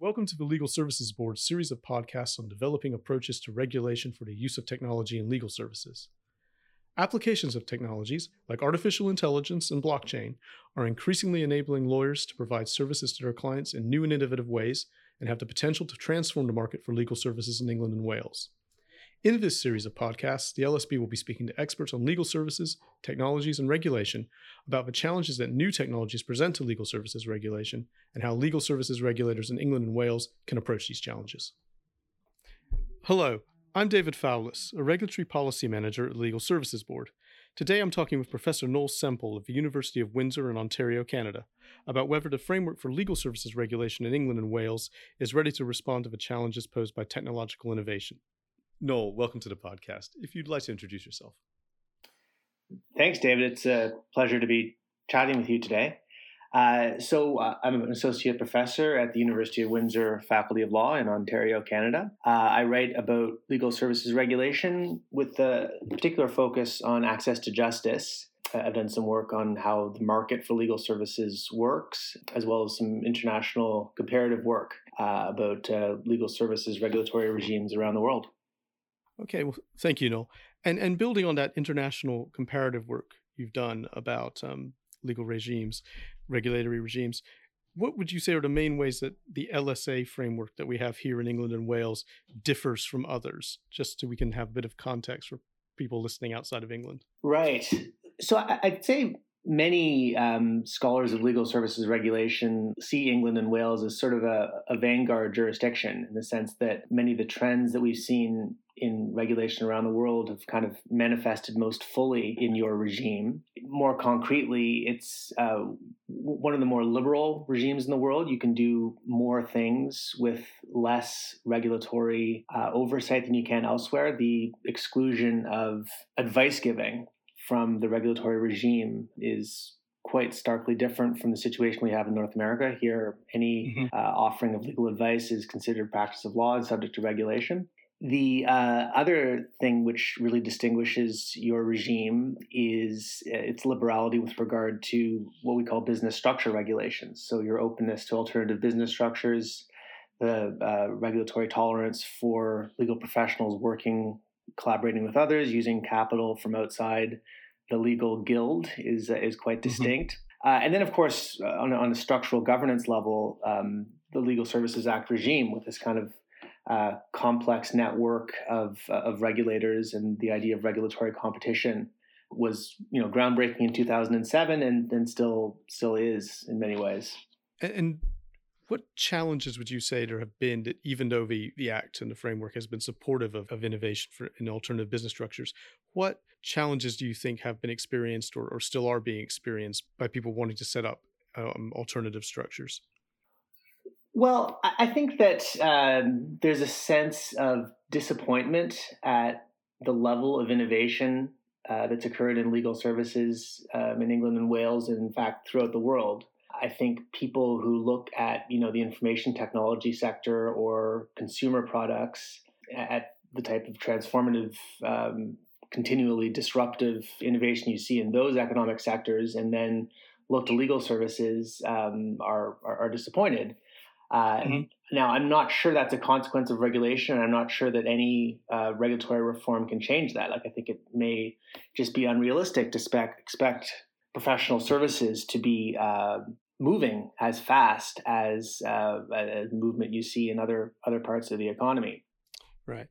Welcome to the Legal Services Board series of podcasts on developing approaches to regulation for the use of technology in legal services. Applications of technologies like artificial intelligence and blockchain are increasingly enabling lawyers to provide services to their clients in new and innovative ways and have the potential to transform the market for legal services in England and Wales. In this series of podcasts, the LSB will be speaking to experts on legal services, technologies, and regulation about the challenges that new technologies present to legal services regulation and how legal services regulators in England and Wales can approach these challenges. Hello, I'm David Fowlis, a regulatory policy manager at the Legal Services Board. Today I'm talking with Professor Noel Semple of the University of Windsor in Ontario, Canada, about whether the framework for legal services regulation in England and Wales is ready to respond to the challenges posed by technological innovation. Noel, welcome to the podcast. If you'd like to introduce yourself. Thanks, David. It's a pleasure to be chatting with you today. Uh, so, uh, I'm an associate professor at the University of Windsor Faculty of Law in Ontario, Canada. Uh, I write about legal services regulation with a particular focus on access to justice. Uh, I've done some work on how the market for legal services works, as well as some international comparative work uh, about uh, legal services regulatory regimes around the world. Okay, well, thank you, Noel. And and building on that international comparative work you've done about um, legal regimes, regulatory regimes, what would you say are the main ways that the LSA framework that we have here in England and Wales differs from others? Just so we can have a bit of context for people listening outside of England. Right. So I'd say many um, scholars of legal services regulation see England and Wales as sort of a, a, vanguard jurisdiction in the sense that many of the trends that we've seen in regulation around the world have kind of manifested most fully in your regime. More concretely, it's uh, one of the more liberal regimes in the world. You can do more things with less regulatory uh, oversight than you can elsewhere. The exclusion of advice giving from the regulatory regime is quite starkly different from the situation we have in North America. Here, any mm-hmm. uh, offering of legal advice is considered practice of law and subject to regulation. The uh, other thing which really distinguishes your regime is uh, its liberality with regard to what we call business structure regulations. So, your openness to alternative business structures, the uh, regulatory tolerance for legal professionals working, collaborating with others, using capital from outside the legal guild is uh, is quite mm-hmm. distinct. Mm-hmm. Uh, and then, of course, uh, on, on a structural governance level, um, the Legal Services Act regime with this kind of uh, complex network of of regulators and the idea of regulatory competition was you know groundbreaking in 2007 and, and still still is in many ways. And, and what challenges would you say there have been that even though the, the act and the framework has been supportive of, of innovation for in alternative business structures, what challenges do you think have been experienced or, or still are being experienced by people wanting to set up um, alternative structures? Well, I think that um, there's a sense of disappointment at the level of innovation uh, that's occurred in legal services um, in England and Wales, and in fact throughout the world. I think people who look at you know the information technology sector or consumer products at the type of transformative, um, continually disruptive innovation you see in those economic sectors, and then look to legal services um, are, are, are disappointed. Uh, mm-hmm. Now, I'm not sure that's a consequence of regulation. I'm not sure that any uh, regulatory reform can change that. Like, I think it may just be unrealistic to spec- expect professional services to be uh, moving as fast as uh, a movement you see in other other parts of the economy. Right,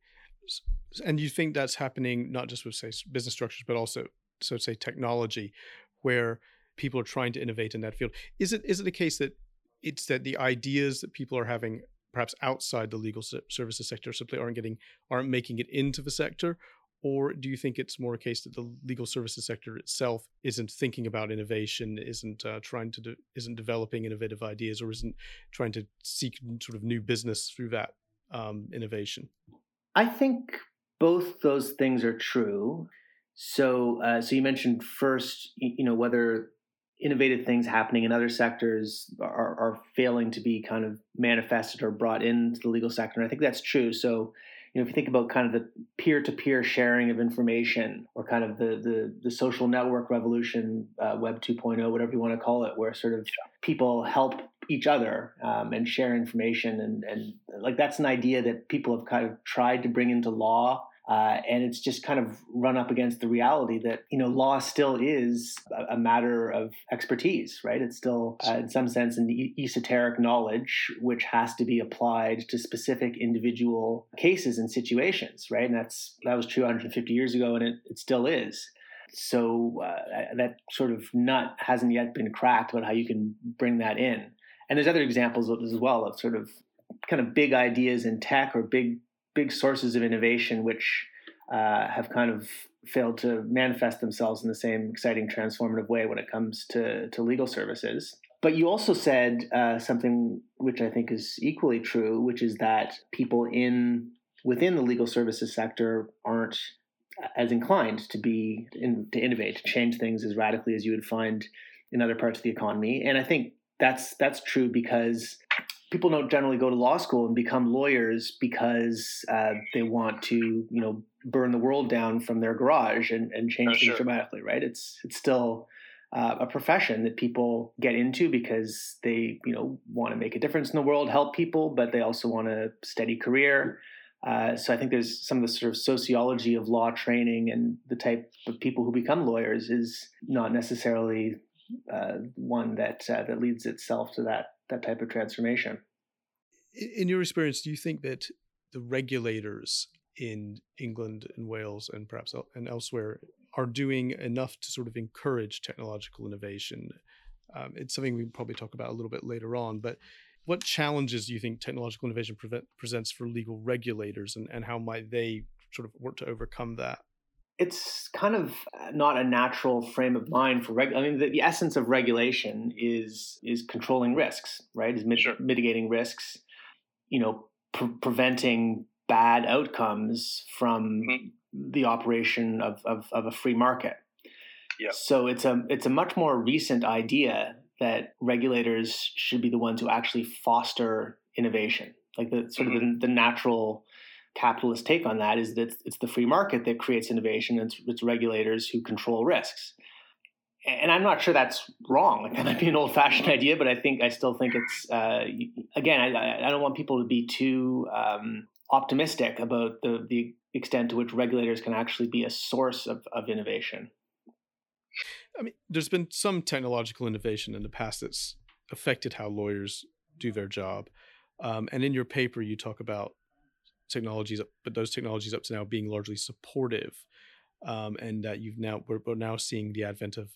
and you think that's happening not just with say business structures, but also so to say technology, where people are trying to innovate in that field. Is it is it a case that it's that the ideas that people are having perhaps outside the legal services sector simply aren't getting aren't making it into the sector or do you think it's more a case that the legal services sector itself isn't thinking about innovation, isn't uh, trying to, isn't developing innovative ideas, or isn't trying to seek sort of new business through that um, innovation? I think both those things are true. So, uh, so you mentioned first, you know, whether innovative things happening in other sectors are, are failing to be kind of manifested or brought into the legal sector. And I think that's true. So, you know, if you think about kind of the peer-to-peer sharing of information or kind of the the, the social network revolution, uh, Web 2.0, whatever you want to call it, where sort of people help each other um, and share information and and like that's an idea that people have kind of tried to bring into law uh, and it's just kind of run up against the reality that you know law still is a, matter of expertise, right? It's still, uh, in some sense, an e- esoteric knowledge which has to be applied to specific individual cases and situations, right? And that's that was true 150 years ago, and it, it still is. So uh, that sort of nut hasn't yet been cracked about how you can bring that in. And there's other examples as well of sort of kind of big ideas in tech or big big sources of innovation which uh, have kind of failed to manifest themselves in the same exciting transformative way when it comes to, to legal services. But you also said uh, something which I think is equally true, which is that people in within the legal services sector aren't as inclined to be in, to innovate, to change things as radically as you would find in other parts of the economy. And I think that's that's true because people don't generally go to law school and become lawyers because uh, they want to, you know, burn the world down from their garage and, and change oh, things sure. dramatically, right? It's it's still uh, a profession that people get into because they, you know, want to make a difference in the world, help people, but they also want a steady career. Uh, so I think there's some of the sort of sociology of law training and the type of people who become lawyers is not necessarily one that uh, that leads itself to that that type of transformation. In your experience, do you think that the regulators in England and Wales and perhaps and elsewhere are doing enough to sort of encourage technological innovation? Um, it's something we probably talk about a little bit later on, but what challenges do you think technological innovation prevent, presents for legal regulators and, and how might they sort of work to overcome that? It's kind of not a natural frame of mind for reg. I mean, the, the essence of regulation is is controlling risks, right? Is mit- sure. mitigating risks, you know, pre- preventing bad outcomes from mm-hmm. the operation of, of, of a free market. Yeah. So it's a it's a much more recent idea that regulators should be the ones who actually foster innovation, like the sort mm-hmm. of the, mm-hmm. the natural capitalist take on that is that it's the free market that creates innovation and it's, it's regulators who control risks and I'm not sure that's wrong. Like that might be an old-fashioned idea, but I think I still think it's uh, again. I, I, don't want people to be too um, optimistic about the the extent to which regulators can actually be a source of, of innovation. I mean, there's been some technological innovation in the past that's affected how lawyers do their job, um, and in your paper you talk about technologies, but those technologies up to now being largely supportive, um, and that you've now we're, we're now seeing the advent of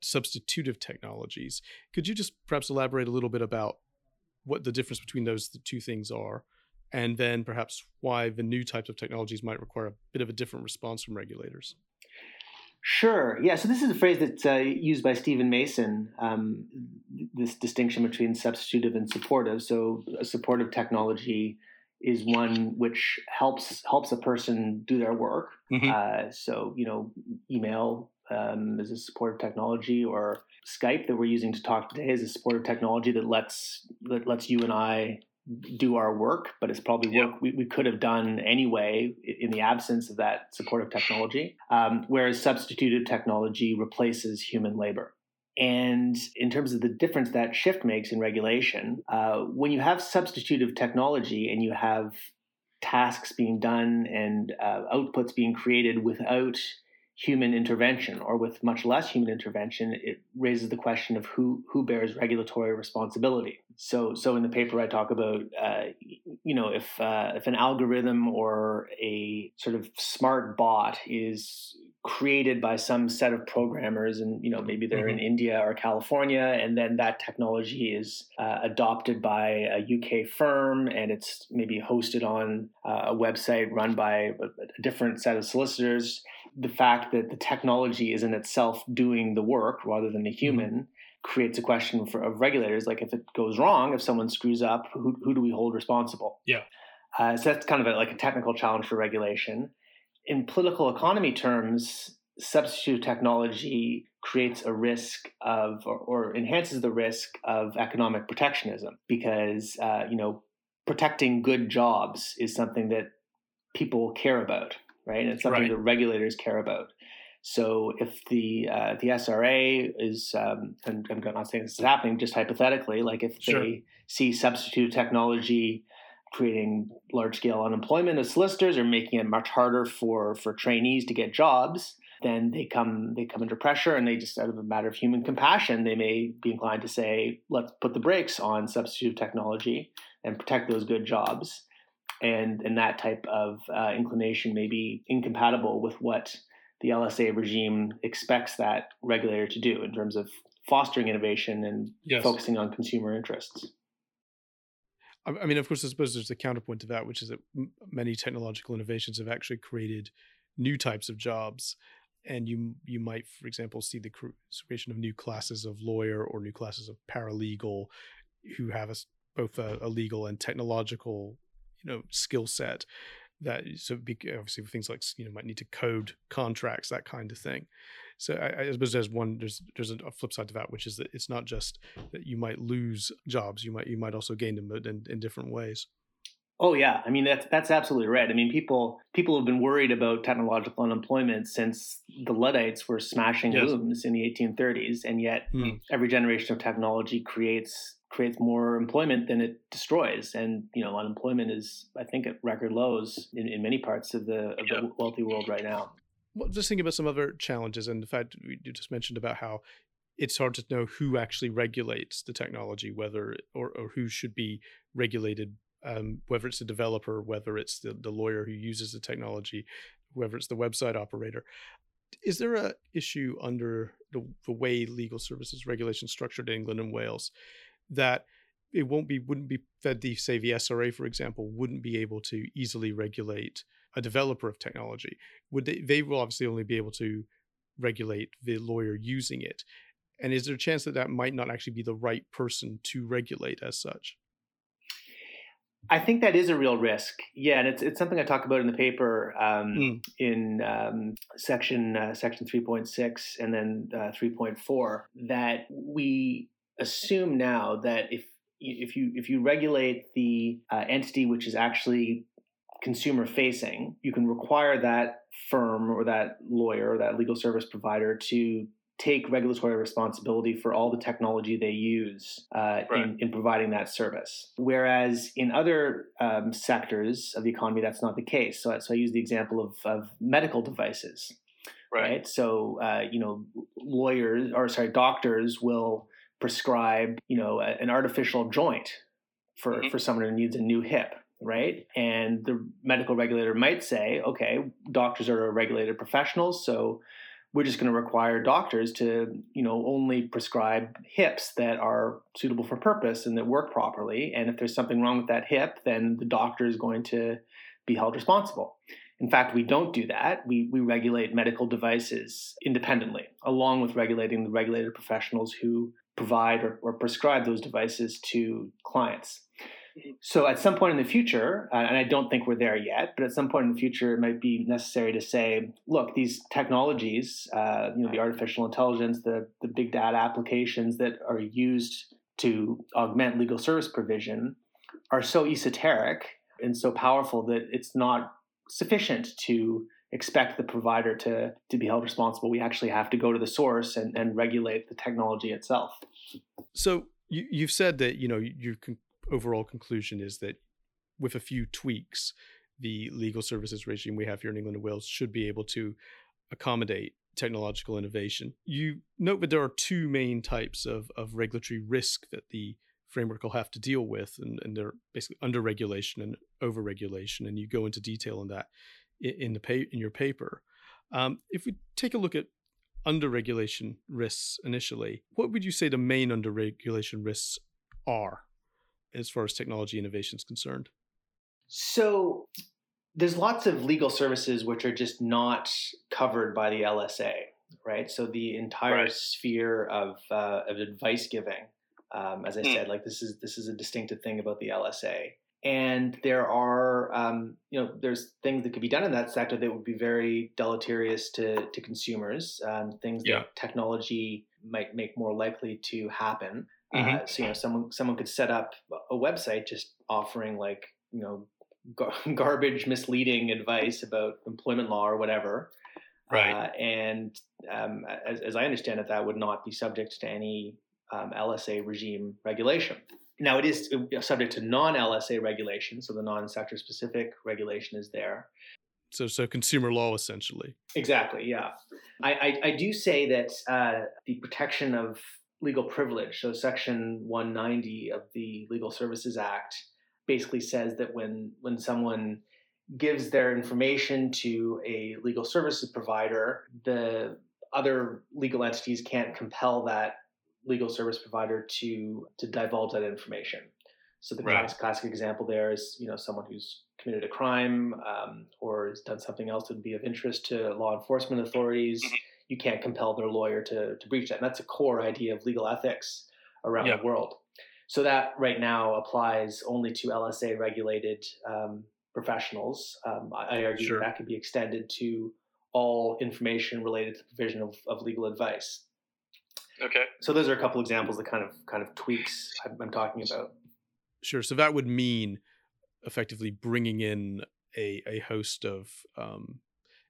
substitutive technologies. Could you just perhaps elaborate a little bit about what the difference between those two things are, and then perhaps why the new types of technologies might require a bit of a different response from regulators? Sure. Yeah. So this is a phrase that's uh, used by Stephen Mason. Um, this distinction between substitutive and supportive. So a supportive technology is one which helps helps a person do their work. Mm-hmm. Uh, so you know, email um, is a supportive technology, or Skype that we're using to talk today is a supportive technology that lets that lets you and I do our work, but it's probably work we, we could have done anyway in the absence of that supportive technology. Um, whereas substitutive technology replaces human labor. And in terms of the difference that shift makes in regulation, uh, when you have substitutive technology and you have tasks being done and uh, outputs being created without human intervention or with much less human intervention, it raises the question of who who bears regulatory responsibility. So, so in the paper, I talk about uh, you know if uh, if an algorithm or a sort of smart bot is created by some set of programmers and you know maybe they're mm-hmm. in india or california and then that technology is uh, adopted by a uk firm and it's maybe hosted on uh, a website run by a, a different set of solicitors the fact that the technology is in itself doing the work rather than a mm-hmm. human mm-hmm. creates a question for of regulators like if it goes wrong if someone screws up who, who do we hold responsible yeah uh, so that's kind of a, like a technical challenge for regulation in political economy terms, substitute technology creates a risk of or, or enhances the risk of economic protectionism because uh, you know protecting good jobs is something that people care about, right? And it's something right. that regulators care about. So if the uh, the SRA is, um, and I'm not saying this is happening, just hypothetically, like if sure. they see substitute technology creating large scale unemployment of solicitors or making it much harder for for trainees to get jobs, then they come they come under pressure and they just out of a matter of human compassion they may be inclined to say let's put the brakes on substitute technology and protect those good jobs and and that type of uh, inclination may be incompatible with what the LSA regime expects that regulator to do in terms of fostering innovation and yes. focusing on consumer interests. I mean, of course, I suppose there's a counterpoint to that, which is that many technological innovations have actually created new types of jobs, and you you might, for example, see the creation of new classes of lawyer or new classes of paralegal, who have a, both a, a legal and technological, you know, skill set that so be, obviously things like you know might need to code contracts that kind of thing. So I, I, suppose there's one there's there's a flip side to that which is that it's not just that you might lose jobs you might you might also gain them in, in different ways oh yeah i mean that's that's absolutely right i mean people people have been worried about technological unemployment since the luddites were smashing yes. looms in the 1830s and yet mm. every generation of technology creates creates more employment than it destroys. And you know, unemployment is, I think, at record lows in, in many parts of the of the wealthy world right now. Well, just thinking about some other challenges, and the fact you just mentioned about how it's hard to know who actually regulates the technology, whether or, or who should be regulated, um, whether it's the developer, whether it's the, the lawyer who uses the technology, whether it's the website operator. Is there a issue under the, the way legal services regulation structured in England and Wales that it won't be wouldn't be fed the say the SRA for example wouldn't be able to easily regulate a developer of technology? Would they they will obviously only be able to regulate the lawyer using it. And is there a chance that that might not actually be the right person to regulate as such I think that is a real risk. Yeah, and it's it's something I talk about in the paper um, mm. in um, section uh, section three point six and then uh, three point four that we assume now that if if you if you regulate the uh, entity which is actually consumer facing, you can require that firm or that lawyer or that legal service provider to take regulatory responsibility for all the technology they use uh, right. in, in, providing that service. Whereas in other um, sectors of the economy, that's not the case. So, so I use the example of, of medical devices. Right. right? So, uh, you know, lawyers or sorry, doctors will prescribe, you know, a, an artificial joint for, mm-hmm. for someone who needs a new hip, right? And the medical regulator might say, okay, doctors are regulated professionals, so we're just going to require doctors to, you know, only prescribe hips that are suitable for purpose and that work properly. And if there's something wrong with that hip, then the doctor is going to be held responsible. In fact, we don't do that. We, we regulate medical devices independently, along with regulating the regulated professionals who provide or, or prescribe those devices to clients. So at some point in the future, uh, and I don't think we're there yet, but at some point in the future, it might be necessary to say, look, these technologies, uh, you know, the artificial intelligence, the the big data applications that are used to augment legal service provision, are so esoteric and so powerful that it's not sufficient to expect the provider to to be held responsible. We actually have to go to the source and, and regulate the technology itself. So you, you've said that you know you con- overall conclusion is that with a few tweaks, the legal services regime we have here in England and Wales should be able to accommodate technological innovation. You note that there are two main types of, of regulatory risk that the framework will have to deal with, and, and they're basically under regulation and over regulation. And you go into detail on that in the pay, in your paper. Um, if we take a look at under regulation risks initially, what would you say the main under regulation risks are as far as technology innovation is concerned? So there's lots of legal services which are just not covered by the LSA, right? So the entire right. sphere of uh, of advice giving, um, as I mm. said, like this is this is a distinctive thing about the LSA and there are um, you know there's things that could be done in that sector that would be very deleterious to to consumers um, things yeah. that technology might make more likely to happen mm-hmm. uh, so you know someone someone could set up a website just offering like you know gar- garbage misleading advice about employment law or whatever Right. Uh, and um, as, as, I understand it, that would not be subject to any um, LSA regime regulation. Now, it is subject to non LSA regulation, so the non sector specific regulation is there. So, so consumer law essentially. Exactly, yeah. I, I, I do say that uh, the protection of legal privilege, so Section 190 of the Legal Services Act, basically says that when when someone gives their information to a legal services provider, the other legal entities can't compel that legal service provider to to divulge that information. So the right. classic example there is, you know, someone who's committed a crime um, or has done something else that would be of interest to law enforcement authorities. Mm-hmm. You can't compel their lawyer to to breach that. And that's a core idea of legal ethics around the world. So that right now applies only to LSA regulated um, professionals. Um, I, I, argue sure. that, that could be extended to all information related to the provision of, of legal advice. Okay. So those are a couple examples of kind of kind of tweaks I'm, I'm talking about. Sure. So that would mean effectively bringing in a a host of um,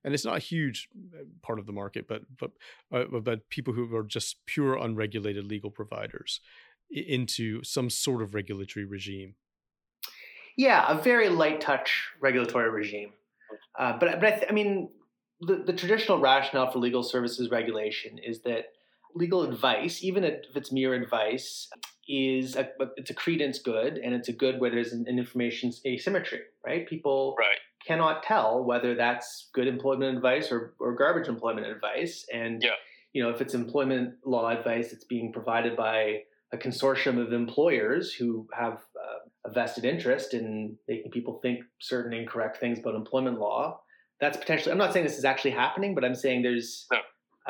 and it's not a huge uh, part of the market, but but uh, but people who are just pure unregulated legal providers into some sort of regulatory regime. Yeah, a very light touch regulatory regime. Uh, but but I, th- I mean, the, the traditional rationale for legal services regulation is that legal advice, even if it's mere advice, is a, it's a credence good, and it's a good where there's an, an information asymmetry, right? People right. Cannot tell whether that's good employment advice or, or garbage employment advice, and yeah. you know if it's employment law advice that's being provided by a consortium of employers who have uh, a vested interest in making people think certain incorrect things about employment law. That's potentially. I'm not saying this is actually happening, but I'm saying there's no.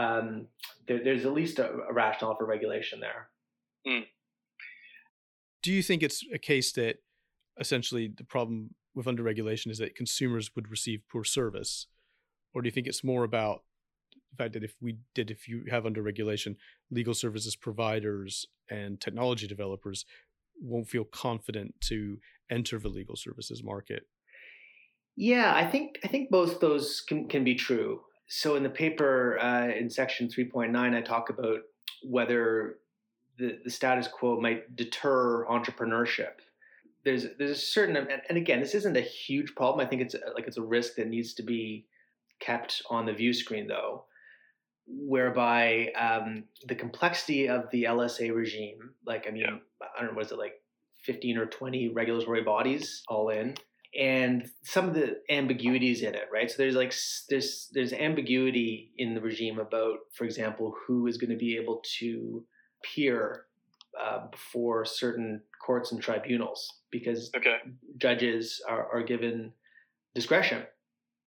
um, there, there's at least a, a, rationale for regulation there. Mm. Do you think it's a case that essentially the problem with under regulation is that consumers would receive poor service, or do you think it's more about the fact that if we did, if you have under regulation, legal services providers and technology developers won't feel confident to enter the legal services market. Yeah, I think I think both those can, can be true. So in the paper uh, in section 3.9, I talk about whether the, the status quo might deter entrepreneurship. There's there's a certain and again, this isn't a huge problem. I think it's like it's a risk that needs to be kept on the view screen though whereby um, the complexity of the LSA regime, like I mean, yeah. I don't know, was it like 15 or 20 regulatory bodies all in, and some of the ambiguities in it, right? So there's like there's there's ambiguity in the regime about, for example, who is going to be able to peer uh, before certain courts and tribunals because okay. judges are, are given discretion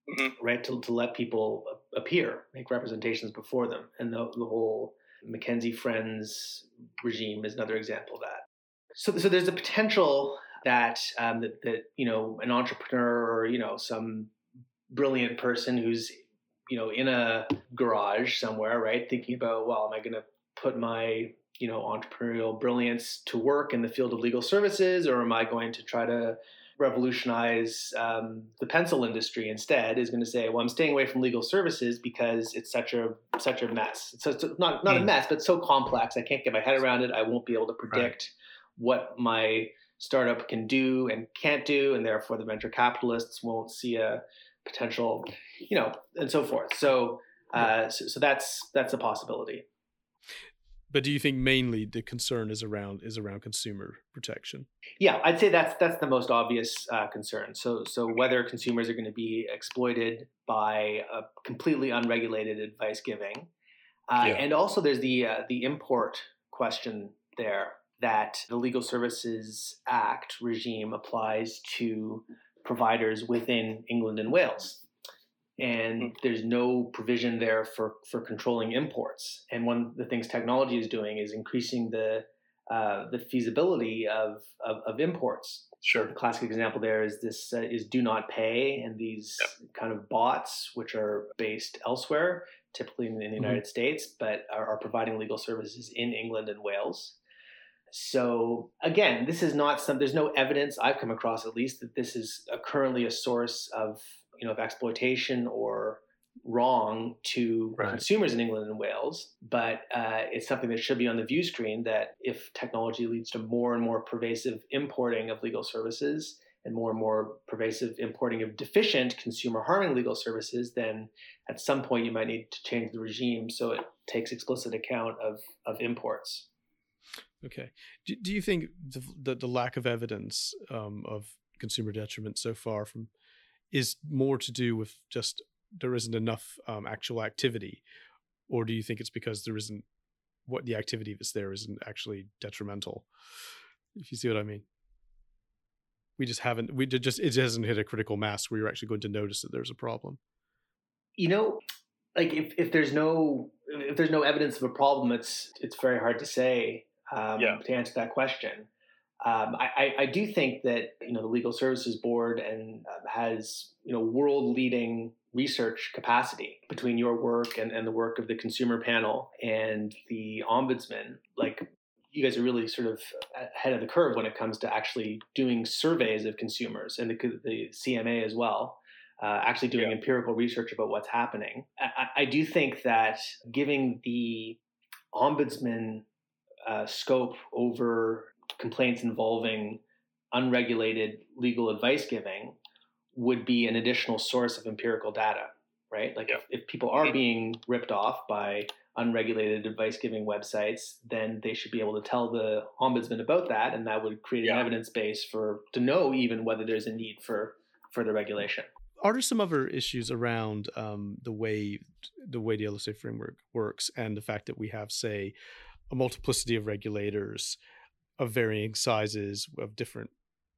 mm-hmm. right? To, to let people appear, make representations before them. And the, the whole McKenzie Friends regime is another example of that. So, so there's a potential that, um, that, that, you know, an entrepreneur or, you know, some brilliant person who's, you know, in a garage somewhere, right? Thinking about, well, am I going to put my you know entrepreneurial brilliance to work in the field of legal services or am i going to try to revolutionize um, the pencil industry instead is going to say, well, I'm staying away from legal services because it's such a such a mess. So it's not not mm. a hmm. mess, but so complex. I can't get my head around it. I won't be able to predict right. what my startup can do and can't do, and therefore the venture capitalists won't see a potential, you know, and so forth. So, uh, so, so that's that's a possibility. But do you think mainly the concern is around is around consumer protection? Yeah, I'd say that's that's the most obvious uh, concern. So so whether consumers are going to be exploited by a completely unregulated advice giving, uh, yeah. and also there's the uh, the import question there that the Legal Services Act regime applies to providers within England and Wales and hmm. there's no provision there for for controlling imports. And one of the things technology is doing is increasing the uh, the feasibility of, of, of imports. Sure. The classic example there is this uh, is DoNotPay and these yep. kind of bots which are based elsewhere, typically in, in the mm-hmm. United States, but are, are providing legal services in England and Wales. So again, this is not some. There's no evidence I've come across, at least, that this is a, currently a source of you know of exploitation or wrong to Right. consumers in England and Wales, but uh, it's something that should be on the view screen that if technology leads to more and more pervasive importing of legal services and more and more pervasive importing of deficient consumer harming legal services, then at some point you might need to change the regime so it takes explicit account of, of imports. Okay. Do, do you think the, the the lack of evidence um, of consumer detriment so far from is more to do with just there isn't enough um, actual activity, or do you think it's because there isn't what the activity that's there isn't actually detrimental? If you see what I mean. We just haven't. We just it hasn't hit a critical mass where you're actually going to notice that there's a problem. You know, like if, if there's no if there's no evidence of a problem, it's it's very hard to say um, Yeah. to answer that question. Um, I, I, do think that you know the Legal Services Board and uh, has you know world leading research capacity between your work and, and the work of the Consumer Panel and the Ombudsman. Like you guys are really sort of ahead of the curve when it comes to actually doing surveys of consumers and the, the CMA as well. Uh, actually doing Yeah. empirical research about what's happening. I, I I do think that giving the ombudsman uh, scope over complaints involving unregulated legal advice giving would be an additional source of empirical data, right? Like Yeah. if, if people are Mhm. being ripped off by unregulated advice giving websites, then they should be able to tell the ombudsman about that, and that would create an Yeah. evidence base for to know even whether there's a need for further regulation. are there some other issues around um, the way the way the LSA framework works and the fact that we have, say, a multiplicity of regulators of varying sizes of different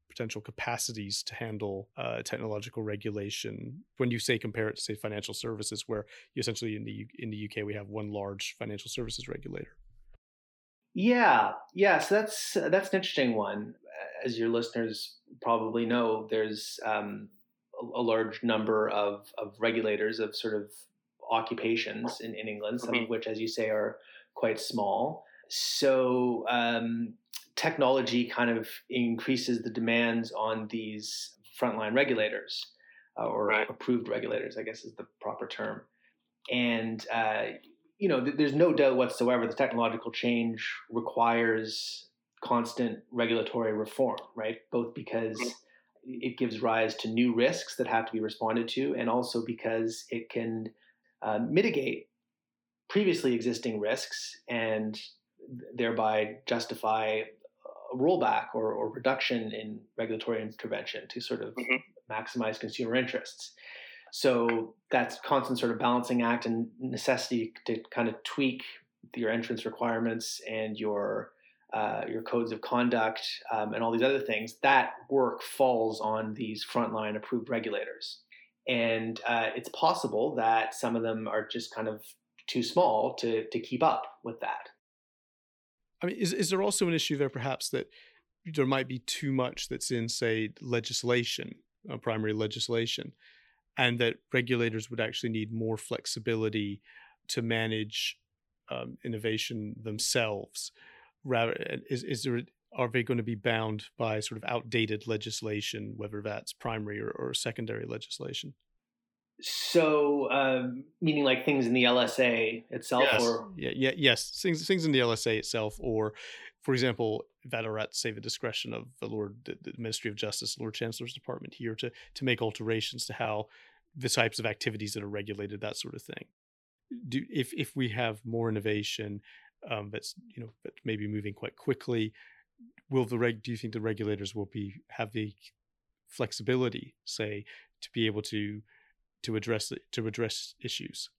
potential capacities to handle uh, technological regulation? When you say compare it to say financial services, where you essentially in the U- in the UK we have one large financial services regulator. Yeah, yeah. So that's that's an interesting one. As your listeners probably know, there's um, a, a large number of, of regulators of sort of occupations in, in England, some of which, as you say, are quite small. So um, technology kind of increases the demands on these frontline regulators, uh, or Right. approved regulators, I guess is the proper term. And uh, you know, th- there's no doubt whatsoever the technological change requires constant regulatory reform, right? Both because Mhm. it gives rise to new risks that have to be responded to, and also because it can uh, mitigate previously existing risks and thereby justify rollback or, or reduction in regulatory intervention to sort of Mhm. maximize consumer interests. So that's constant sort of balancing act and necessity to kind of tweak your entrance requirements and your uh, your codes of conduct um, and all these other things. That work falls on these frontline approved regulators, and uh, it's possible that some of them are just kind of too small to to keep up with that. I mean, is is there also an issue there, perhaps, that there might be too much that's in, say, legislation, uh, primary legislation, and that regulators would actually need more flexibility to manage um, innovation themselves? Rather, is is there are they going to be bound by sort of outdated legislation, whether that's primary or, or secondary legislation? So, um, meaning like things in the LSA itself, Yes. or Yeah, yeah, yes, things things in the LSA itself, or for example, that are at say the discretion of the Lord, the, the Ministry of Justice, Lord Chancellor's Department here to to make alterations to how the types of activities that are regulated, that sort of thing. Do if if we have more innovation, um, that's you know that maybe moving quite quickly, will the reg? Do you think the regulators will be have the flexibility, say, to be able to to address to address issues?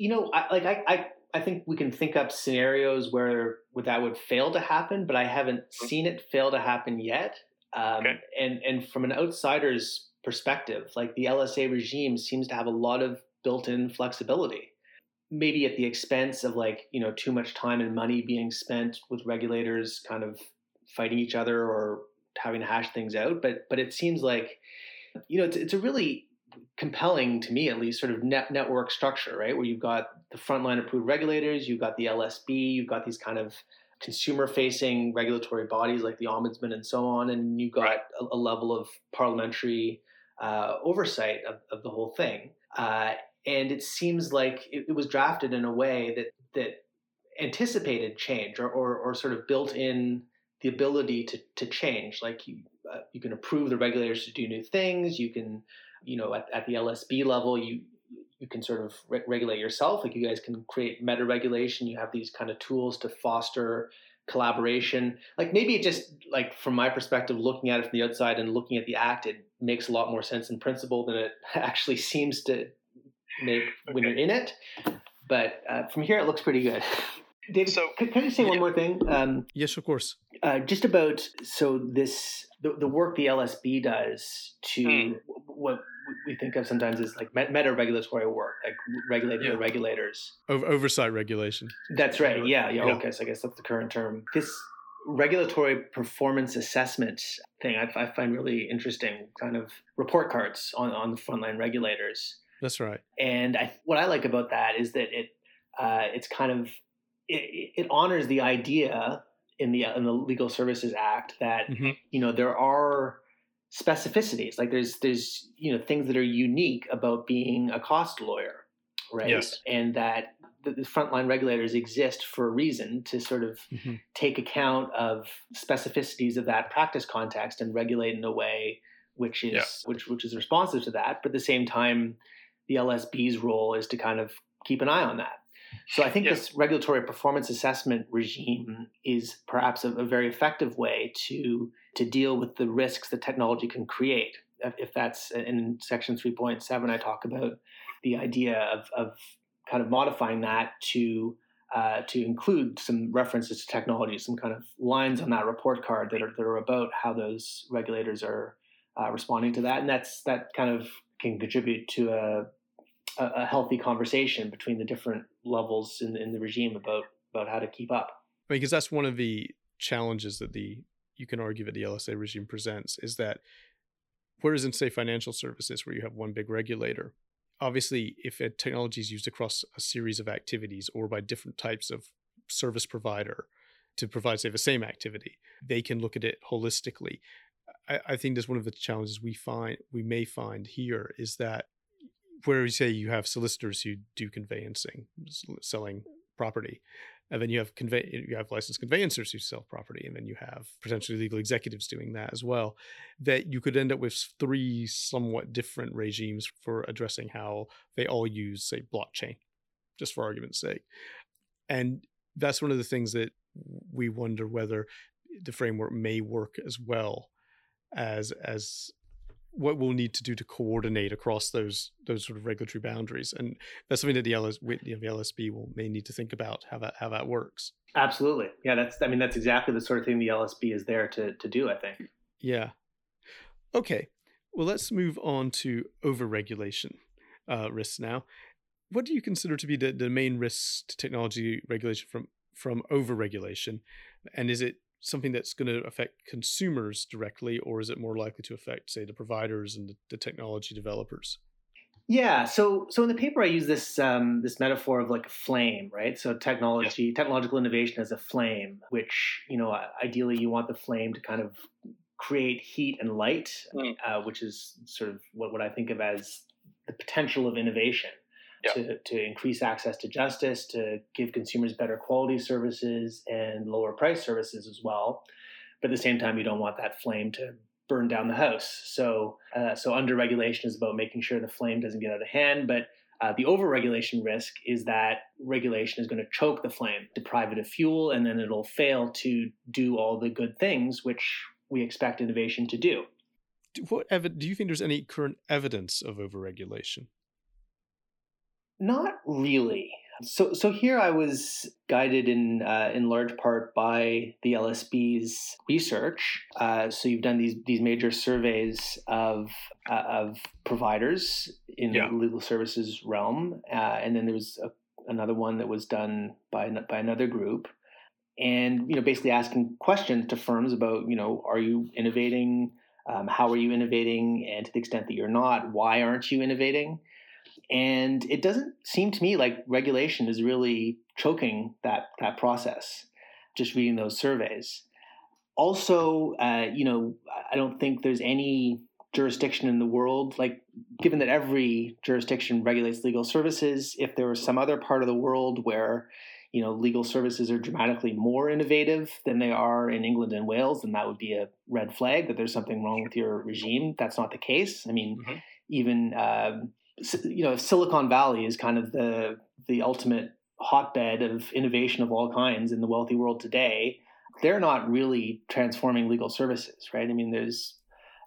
you know, I, like I, I, I think we can think up scenarios where, where that would fail to happen, but I haven't seen it fail to happen yet. Um, Okay. And and from an outsider's perspective, like the LSA regime seems to have a lot of built-in flexibility. Maybe at the expense of like you know too much time and money being spent with regulators kind of fighting each other or having to hash things out. But but it seems like you know it's it's a really compelling to me at least sort of net network structure right where you've got the frontline approved regulators you've got the lsb you've got these kind of consumer facing regulatory bodies like the ombudsman and so on and you've got Right. a, a level of parliamentary uh, oversight of, of the whole thing uh, and it seems like it, it was drafted in a way that that anticipated change or, or, or sort of built in the ability to, to change. Like you, uh, you can approve the regulators to do new things. You can, you know, at, at the LSB level, you you can sort of re- regulate yourself. Like you guys can create meta regulation. You have these kind of tools to foster collaboration. Like maybe it just like from my perspective, looking at it from the outside and looking at the act, it makes a lot more sense in principle than it actually seems to make when you're in it. But uh, from here, it looks pretty good. David, so, can, can I say yeah. one more thing? Um, yes, of course. Uh, just about so this the, the work the LSB does to hmm. what we think of sometimes as like meta regulatory work, like regulating yeah. the regulators. Over, oversight regulation. That's right. Yeah, yeah. Okay, so I guess that's the current term. This regulatory performance assessment thing I, I find really interesting. Kind of report cards on on the frontline regulators. That's right. And I, what I like about that is that it uh, it's kind of it, it, honors the idea in the in the Legal Services Act that mm-hmm. you know there are specificities like there's there's you know things that are unique about being a cost lawyer right yes. and that the, the frontline regulators exist for a reason to sort of mm-hmm. take account of specificities of that practice context and regulate in a way which is yeah. which which is responsive to that but at the same time the LSB's role is to kind of keep an eye on that so I think yeah. this regulatory performance assessment regime is perhaps a, a, very effective way to to deal with the risks that technology can create. If that's in section 3.7, I talk about the idea of, of kind of modifying that to uh, to include some references to technology, some kind of lines on that report card that are that are about how those regulators are uh, responding to that, and that's that kind of can contribute to a a, a healthy conversation between the different levels in, in the regime about about how to keep up. Because that's one of the challenges that the you can argue that the LSA regime presents is that whereas in say financial services where you have one big regulator, obviously if a technology is used across a series of activities or by different types of service provider to provide say the same activity, they can look at it holistically. I, I think that's one of the challenges we find we may find here is that where you say you have solicitors who do conveyancing, selling property, and then you have convey you have licensed conveyancers who sell property, and then you have potentially legal executives doing that as well. That you could end up with three somewhat different regimes for addressing how they all use, say, blockchain, just for argument's sake. And that's one of the things that we wonder whether the framework may work as well as as what we'll need to do to coordinate across those those sort of regulatory boundaries, and that's something that the LS the LSB will may need to think about how that how that works. Absolutely, yeah. That's I mean that's exactly the sort of thing the LSB is there to to do. I think. Yeah. Okay. Well, let's move on to overregulation uh, risks now. What do you consider to be the, the main risks to technology regulation from from overregulation, and is it something that's going to affect consumers directly, or is it more likely to affect, say, the providers and the, the technology developers? Yeah, so so in the paper I use this um, this metaphor of like a flame, right? So technology, yeah. technological innovation as a flame, which you know ideally you want the flame to kind of create heat and light, mm. uh, which is sort of what, what I think of as the potential of innovation yeah. to, to increase access to justice, to give consumers better quality services and lower price services as well. But at the same time, you don't want that flame to burn down the house. So, uh, so under regulation is about making sure the flame doesn't get out of hand. But uh, the overregulation risk is that regulation is going to choke the flame, deprive it of fuel, and then it'll fail to do all the good things which we expect innovation to do. What ev- do you think there's any current evidence of overregulation? Not really. So, so here I was guided in uh, in large part by the LSB's research. Uh, so you've done these these major surveys of uh, of providers in yeah. the legal services realm, uh, and then there was a, another one that was done by by another group, and you know basically asking questions to firms about you know are you innovating, um, how are you innovating, and to the extent that you're not, why aren't you innovating? And it doesn't seem to me like regulation is really choking that that process. Just reading those surveys. Also, uh, you know, I don't think there's any jurisdiction in the world like given that every jurisdiction regulates legal services, if there was some other part of the world where you know legal services are dramatically more innovative than they are in England and Wales, then that would be a red flag that there's something wrong with your regime. That's not the case. I mean, mm-hmm. even uh, you know Silicon Valley is kind of the the ultimate hotbed of innovation of all kinds in the wealthy world today. They're not really transforming legal services, right? I mean, there's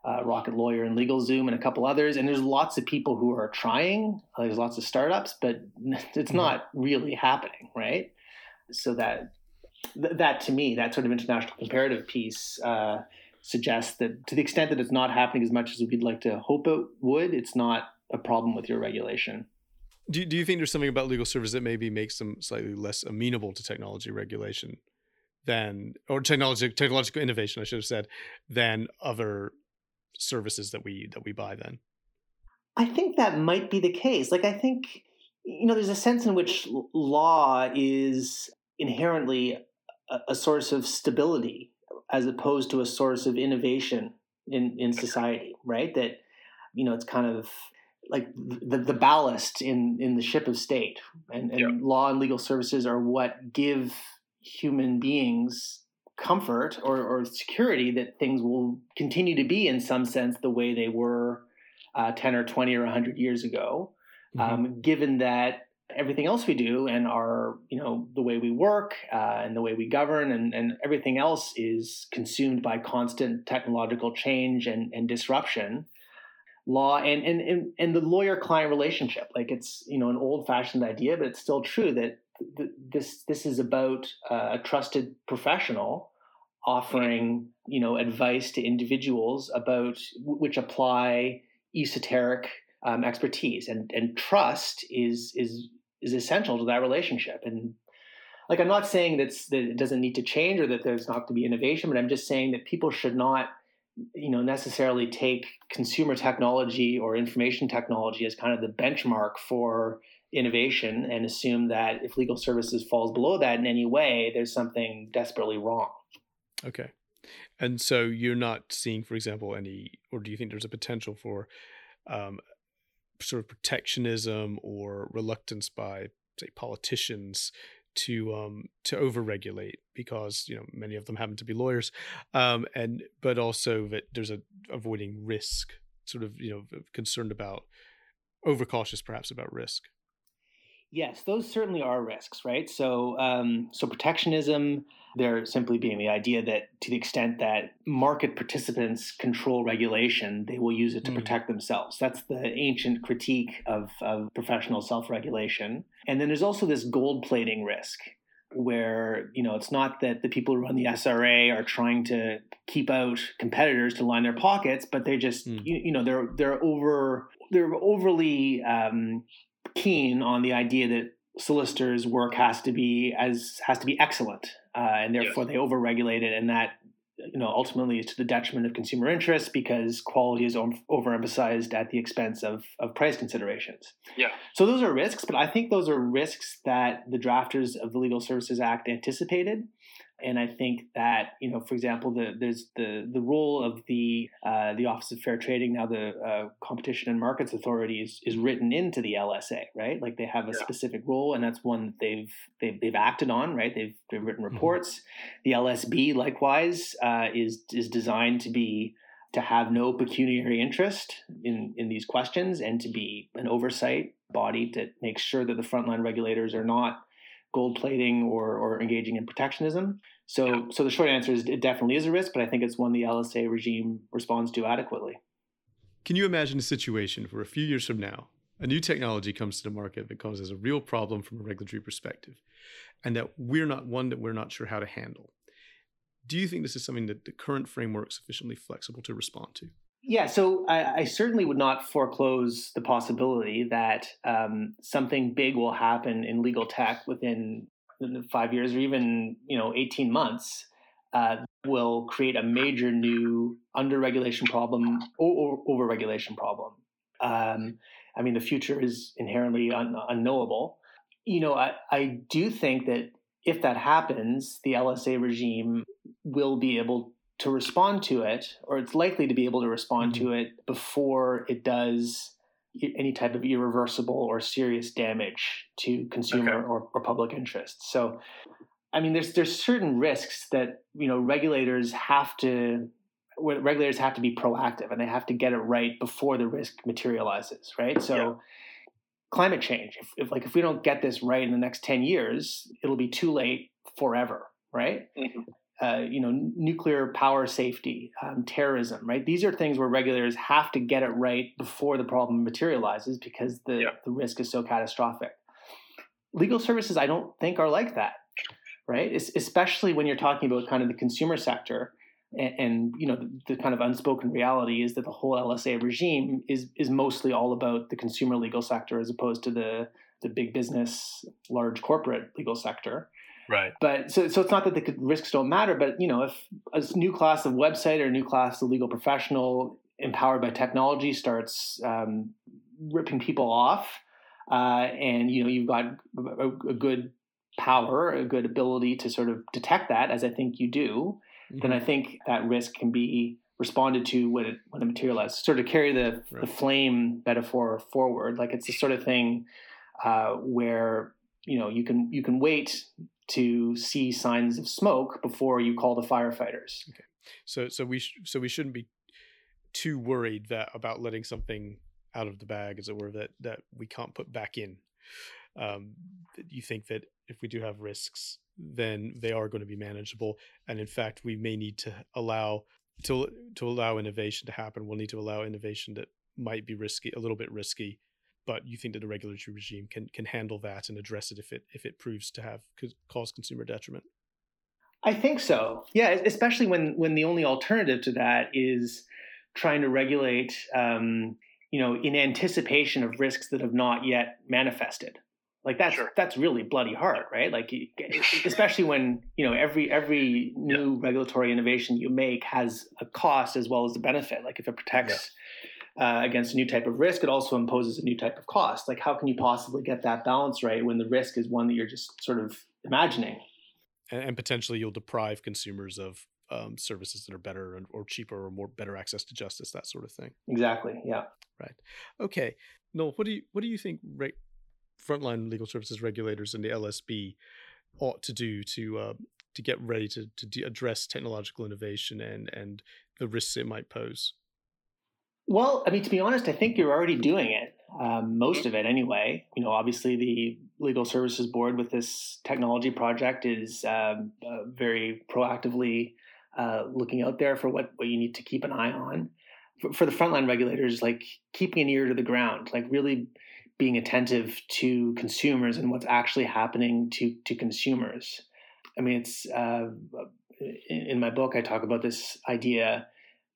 uh, Rocket Lawyer and LegalZoom and a couple others. And there's lots of people who are trying. There's lots of startups, but it's mm-hmm. not really happening, right? So that that to me, that sort of international comparative piece uh, suggests that to the extent that it's not happening as much as we'd like to hope it would, it's not a problem with your regulation. Do, do you think there's something about legal service that maybe makes them slightly less amenable to technology regulation than, or technology technological innovation, I should have said, than other services that we that we buy then? I think that might be the case. Like i think you know there's a sense in which law is inherently a, a source of stability as opposed to a source of innovation in in society right? That you know it's kind of like the, the ballast in in the ship of state and, and yeah. law and legal services are what give human beings comfort or, or security that things will continue to be in some sense the way they were uh, 10 or 20 or 100 years ago mm-hmm. um, given that everything else we do and our you know the way we work uh, and the way we govern and, and everything else is consumed by constant technological change and, and disruption law and, and and and the lawyer client relationship. Like it's you know an old fashioned idea but it's still true that this this is about a trusted professional offering you know advice to individuals about which apply esoteric um, expertise. And and trust is is is essential to that relationship. And like i'm not saying that's that it doesn't need to change or that there's not to be innovation but i'm just saying that people should not you know necessarily take consumer technology or information technology as kind of the benchmark for innovation and assume that if legal services falls below that in any way, there's something desperately wrong. Okay. And so you're not seeing, for example, any, or do you think there's a potential for um, sort of protectionism or reluctance by, say, politicians to um, to overregulate because you know many of them happen to be lawyers, um, and but also that there's a avoiding risk, sort of you know concerned about overcautious perhaps about risk. Yes, those certainly are risks, right? So, um, so protectionism, there simply being the idea that to the extent that market participants control regulation, they will use it to mm. protect themselves. That's the ancient critique of, of professional self-regulation. And then there's also this gold plating risk, where you know it's not that the people who run the SRA are trying to keep out competitors to line their pockets, but they just mm. you, you, know they're they're over they're overly um, keen on the idea that solicitors' work has to be as has to be excellent, uh, and therefore yes. they overregulate it, and that you know ultimately is to the detriment of consumer interests because quality is overemphasized at the expense of of price considerations. Yeah. So those are risks, but I think those are risks that the drafters of the Legal Services Act anticipated and I think that you know, for example, the, there's the the role of the uh, the Office of Fair Trading now, the uh, Competition and Markets Authority is, is written into the LSA, right? Like they have a yeah. specific role, and that's one that they've they've they've acted on, right? They've they've written mm-hmm. reports. Mm-hmm. The LSB likewise uh, is is designed to be to have no pecuniary interest in in these questions and to be an oversight body that makes sure that the frontline regulators are not gold plating or, or engaging in protectionism. So, yeah. so the short answer is it definitely is a risk, but I think it's one the LSA regime responds to adequately. Can you imagine a situation where a few years from now, a new technology comes to the market that causes a real problem from a regulatory perspective, and that we're not one that we're not sure how to handle? Do you think this is something that the current framework is sufficiently flexible to respond to? Yeah, so I, I, certainly would not foreclose the possibility that um, something big will happen in legal tech within five years or even you know 18 months uh, will create a major new under regulation problem or, or over regulation problem. Um, I mean, the future is inherently un- unknowable. You know, I, I do think that if that happens, the LSA regime will be able to respond to it, or it's likely to be able to respond mm-hmm. to it before it does any type of irreversible or serious damage to consumer Okay. or, or public interest. So, I mean, there's there's certain risks that you know regulators have to regulators have to be proactive and they have to get it right before the risk materializes, right? So. Yeah. Climate change. If, if like if we don't get this right in the next ten years, it'll be too late forever, right? Mhm. Uh, you know, nuclear power safety, um, terrorism, right? These are things where regulators have to get it right before the problem materializes because the, Yeah. the risk is so catastrophic. Legal services, I don't think, are like that, right? Es- especially when you're talking about kind of the consumer sector. And, and you know the, the kind of unspoken reality is that the whole LSA regime is is mostly all about the consumer legal sector as opposed to the the big business, large corporate legal sector Right. but so, so it's not that the risks don't matter but you know if a new class of website or a new class of legal professional empowered by technology starts um, ripping people off uh, and you know you've got a, a good power a good ability to sort of detect that as i think you do then i think that risk can be responded to when it when it materializes. Sort of carry the, the flame metaphor forward. Like it's the sort of thing uh, where you know you can you can wait to see signs of smoke before you call the firefighters. Okay. So so we sh- so we shouldn't be too worried that about letting something out of the bag, as it were, that that we can't put back in. Um, you think that if we do have risks, then they are going to be manageable, and in fact, we may need to allow to to allow innovation to happen. We'll need to allow innovation that might be risky, a little bit risky, but you think that the regulatory regime can can handle that and address it if it if it proves to have cause, cause consumer detriment. I think so. Yeah, especially when when the only alternative to that is trying to regulate, um, you know, in anticipation of risks that have not yet manifested. Like that's Sure. that's really bloody hard, right? Like especially when you know every every new regulatory innovation you make has a cost as well as a benefit. Like if it protects. Uh, against a new type of risk, it also imposes a new type of cost. Like, how can you possibly get that balance right when the risk is one that you're just sort of imagining? and, and potentially you'll deprive consumers of um, services that are better and, or cheaper or more better access to justice, that sort of thing. Exactly. Yeah. Right. Okay, Noel, what do you what do you think re- frontline legal services regulators and the LSB ought to do to uh, to get ready to to de- address technological innovation and and the risks it might pose? Well, I mean, to be honest, I think you're already doing it. Um, most of it, anyway. You know, obviously, the Legal Services Board with this technology project is um, uh, very proactively uh, looking out there for what, what you need to keep an eye on. For, for the frontline regulators, like keeping an ear to the ground, like really being attentive to consumers and what's actually happening to to consumers. I mean, it's uh, in, in my book I talk about this idea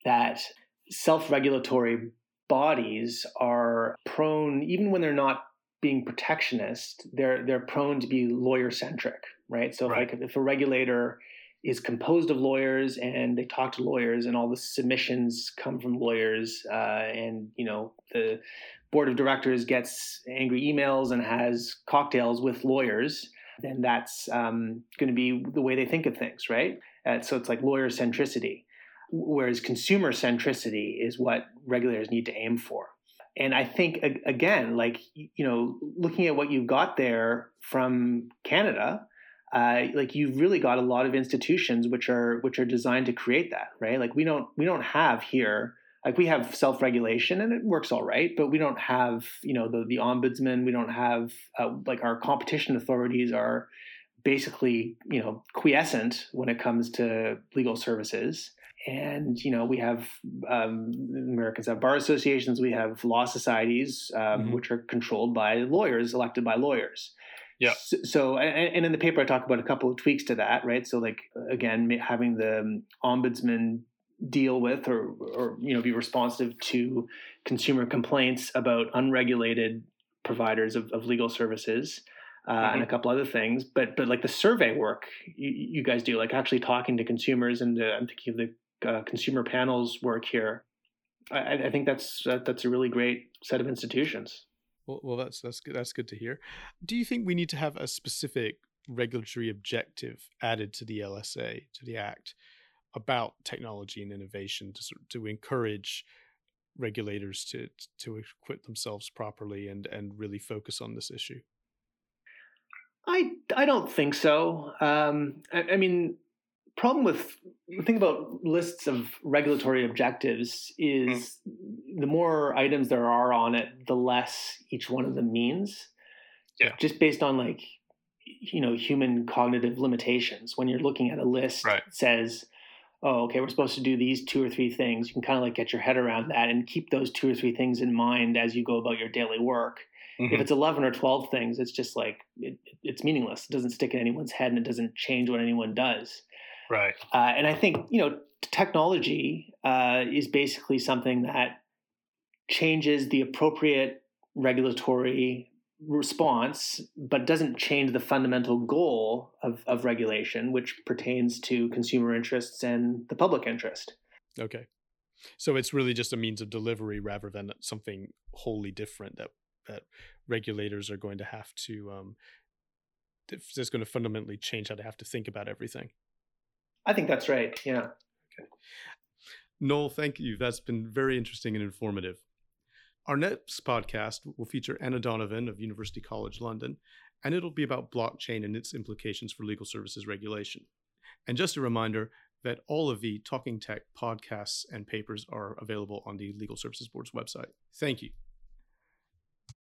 that self-regulatory bodies are prone, even when they're not being protectionist, they're they're prone to be lawyer centric, right? So Right. like if a regulator is composed of lawyers and they talk to lawyers and all the submissions come from lawyers uh, and you know the board of directors gets angry emails and has cocktails with lawyers then that's um, going to be the way they think of things right uh, so it's like lawyer centricity whereas consumer centricity is what regulators need to aim for. And i think again like you know looking at what you've got there from canada uh, like you've really got a lot of institutions which are which are designed to create that right? Like we don't we don't have here like we have self-regulation and it works all right but we don't have you know the, the ombudsman we don't have uh, like our competition authorities are basically you know quiescent when it comes to legal services and you know we have um, americans have bar associations we have law societies um, Mhm. which are controlled by lawyers elected by lawyers Yeah. so, so and, in the paper i talk about a couple of tweaks to that right so like again having the um, ombudsman deal with or or you know be responsive to consumer complaints about unregulated providers of, of legal services uh, and a couple other things but but like the survey work you, you guys do like actually talking to consumers and uh, i'm thinking of the uh, consumer panels work here I, I think that's uh, that's a really great set of institutions Well, well, that's that's good. That's good to hear. Do you think we need to have a specific regulatory objective added to the LSA to the Act about technology and innovation to sort to encourage regulators to to equip themselves properly and and really focus on this issue? I I don't think so. Um, I, I mean, problem with the thing about lists of regulatory objectives is mm. the more items there are on it, the less each one of them means. Yeah. Just based on like you know human cognitive limitations. When you're looking at a list right. that says, "Oh, okay, we're supposed to do these two or three things," you can kind of like get your head around that and keep those two or three things in mind as you go about your daily work. Mm-hmm. If it's 11 or 12 things, it's just like it, it's meaningless. It doesn't stick in anyone's head and it doesn't change what anyone does. Right. Uh, and I think, you know, technology uh, is basically something that changes the appropriate regulatory response, but doesn't change the fundamental goal of, of regulation, which pertains to consumer interests and the public interest. Okay. So it's really just a means of delivery rather than something wholly different that that regulators are going to have to um, that's going to fundamentally change how they have to think about everything. I think that's right. Yeah. Okay. Noel, thank you. That's been very interesting and informative. Our next podcast will feature Anna Donovan of University College London, and it'll be about blockchain and its implications for legal services regulation. And just a reminder that all of the Talking Tech podcasts and papers are available on the Legal Services Board's website. Thank you.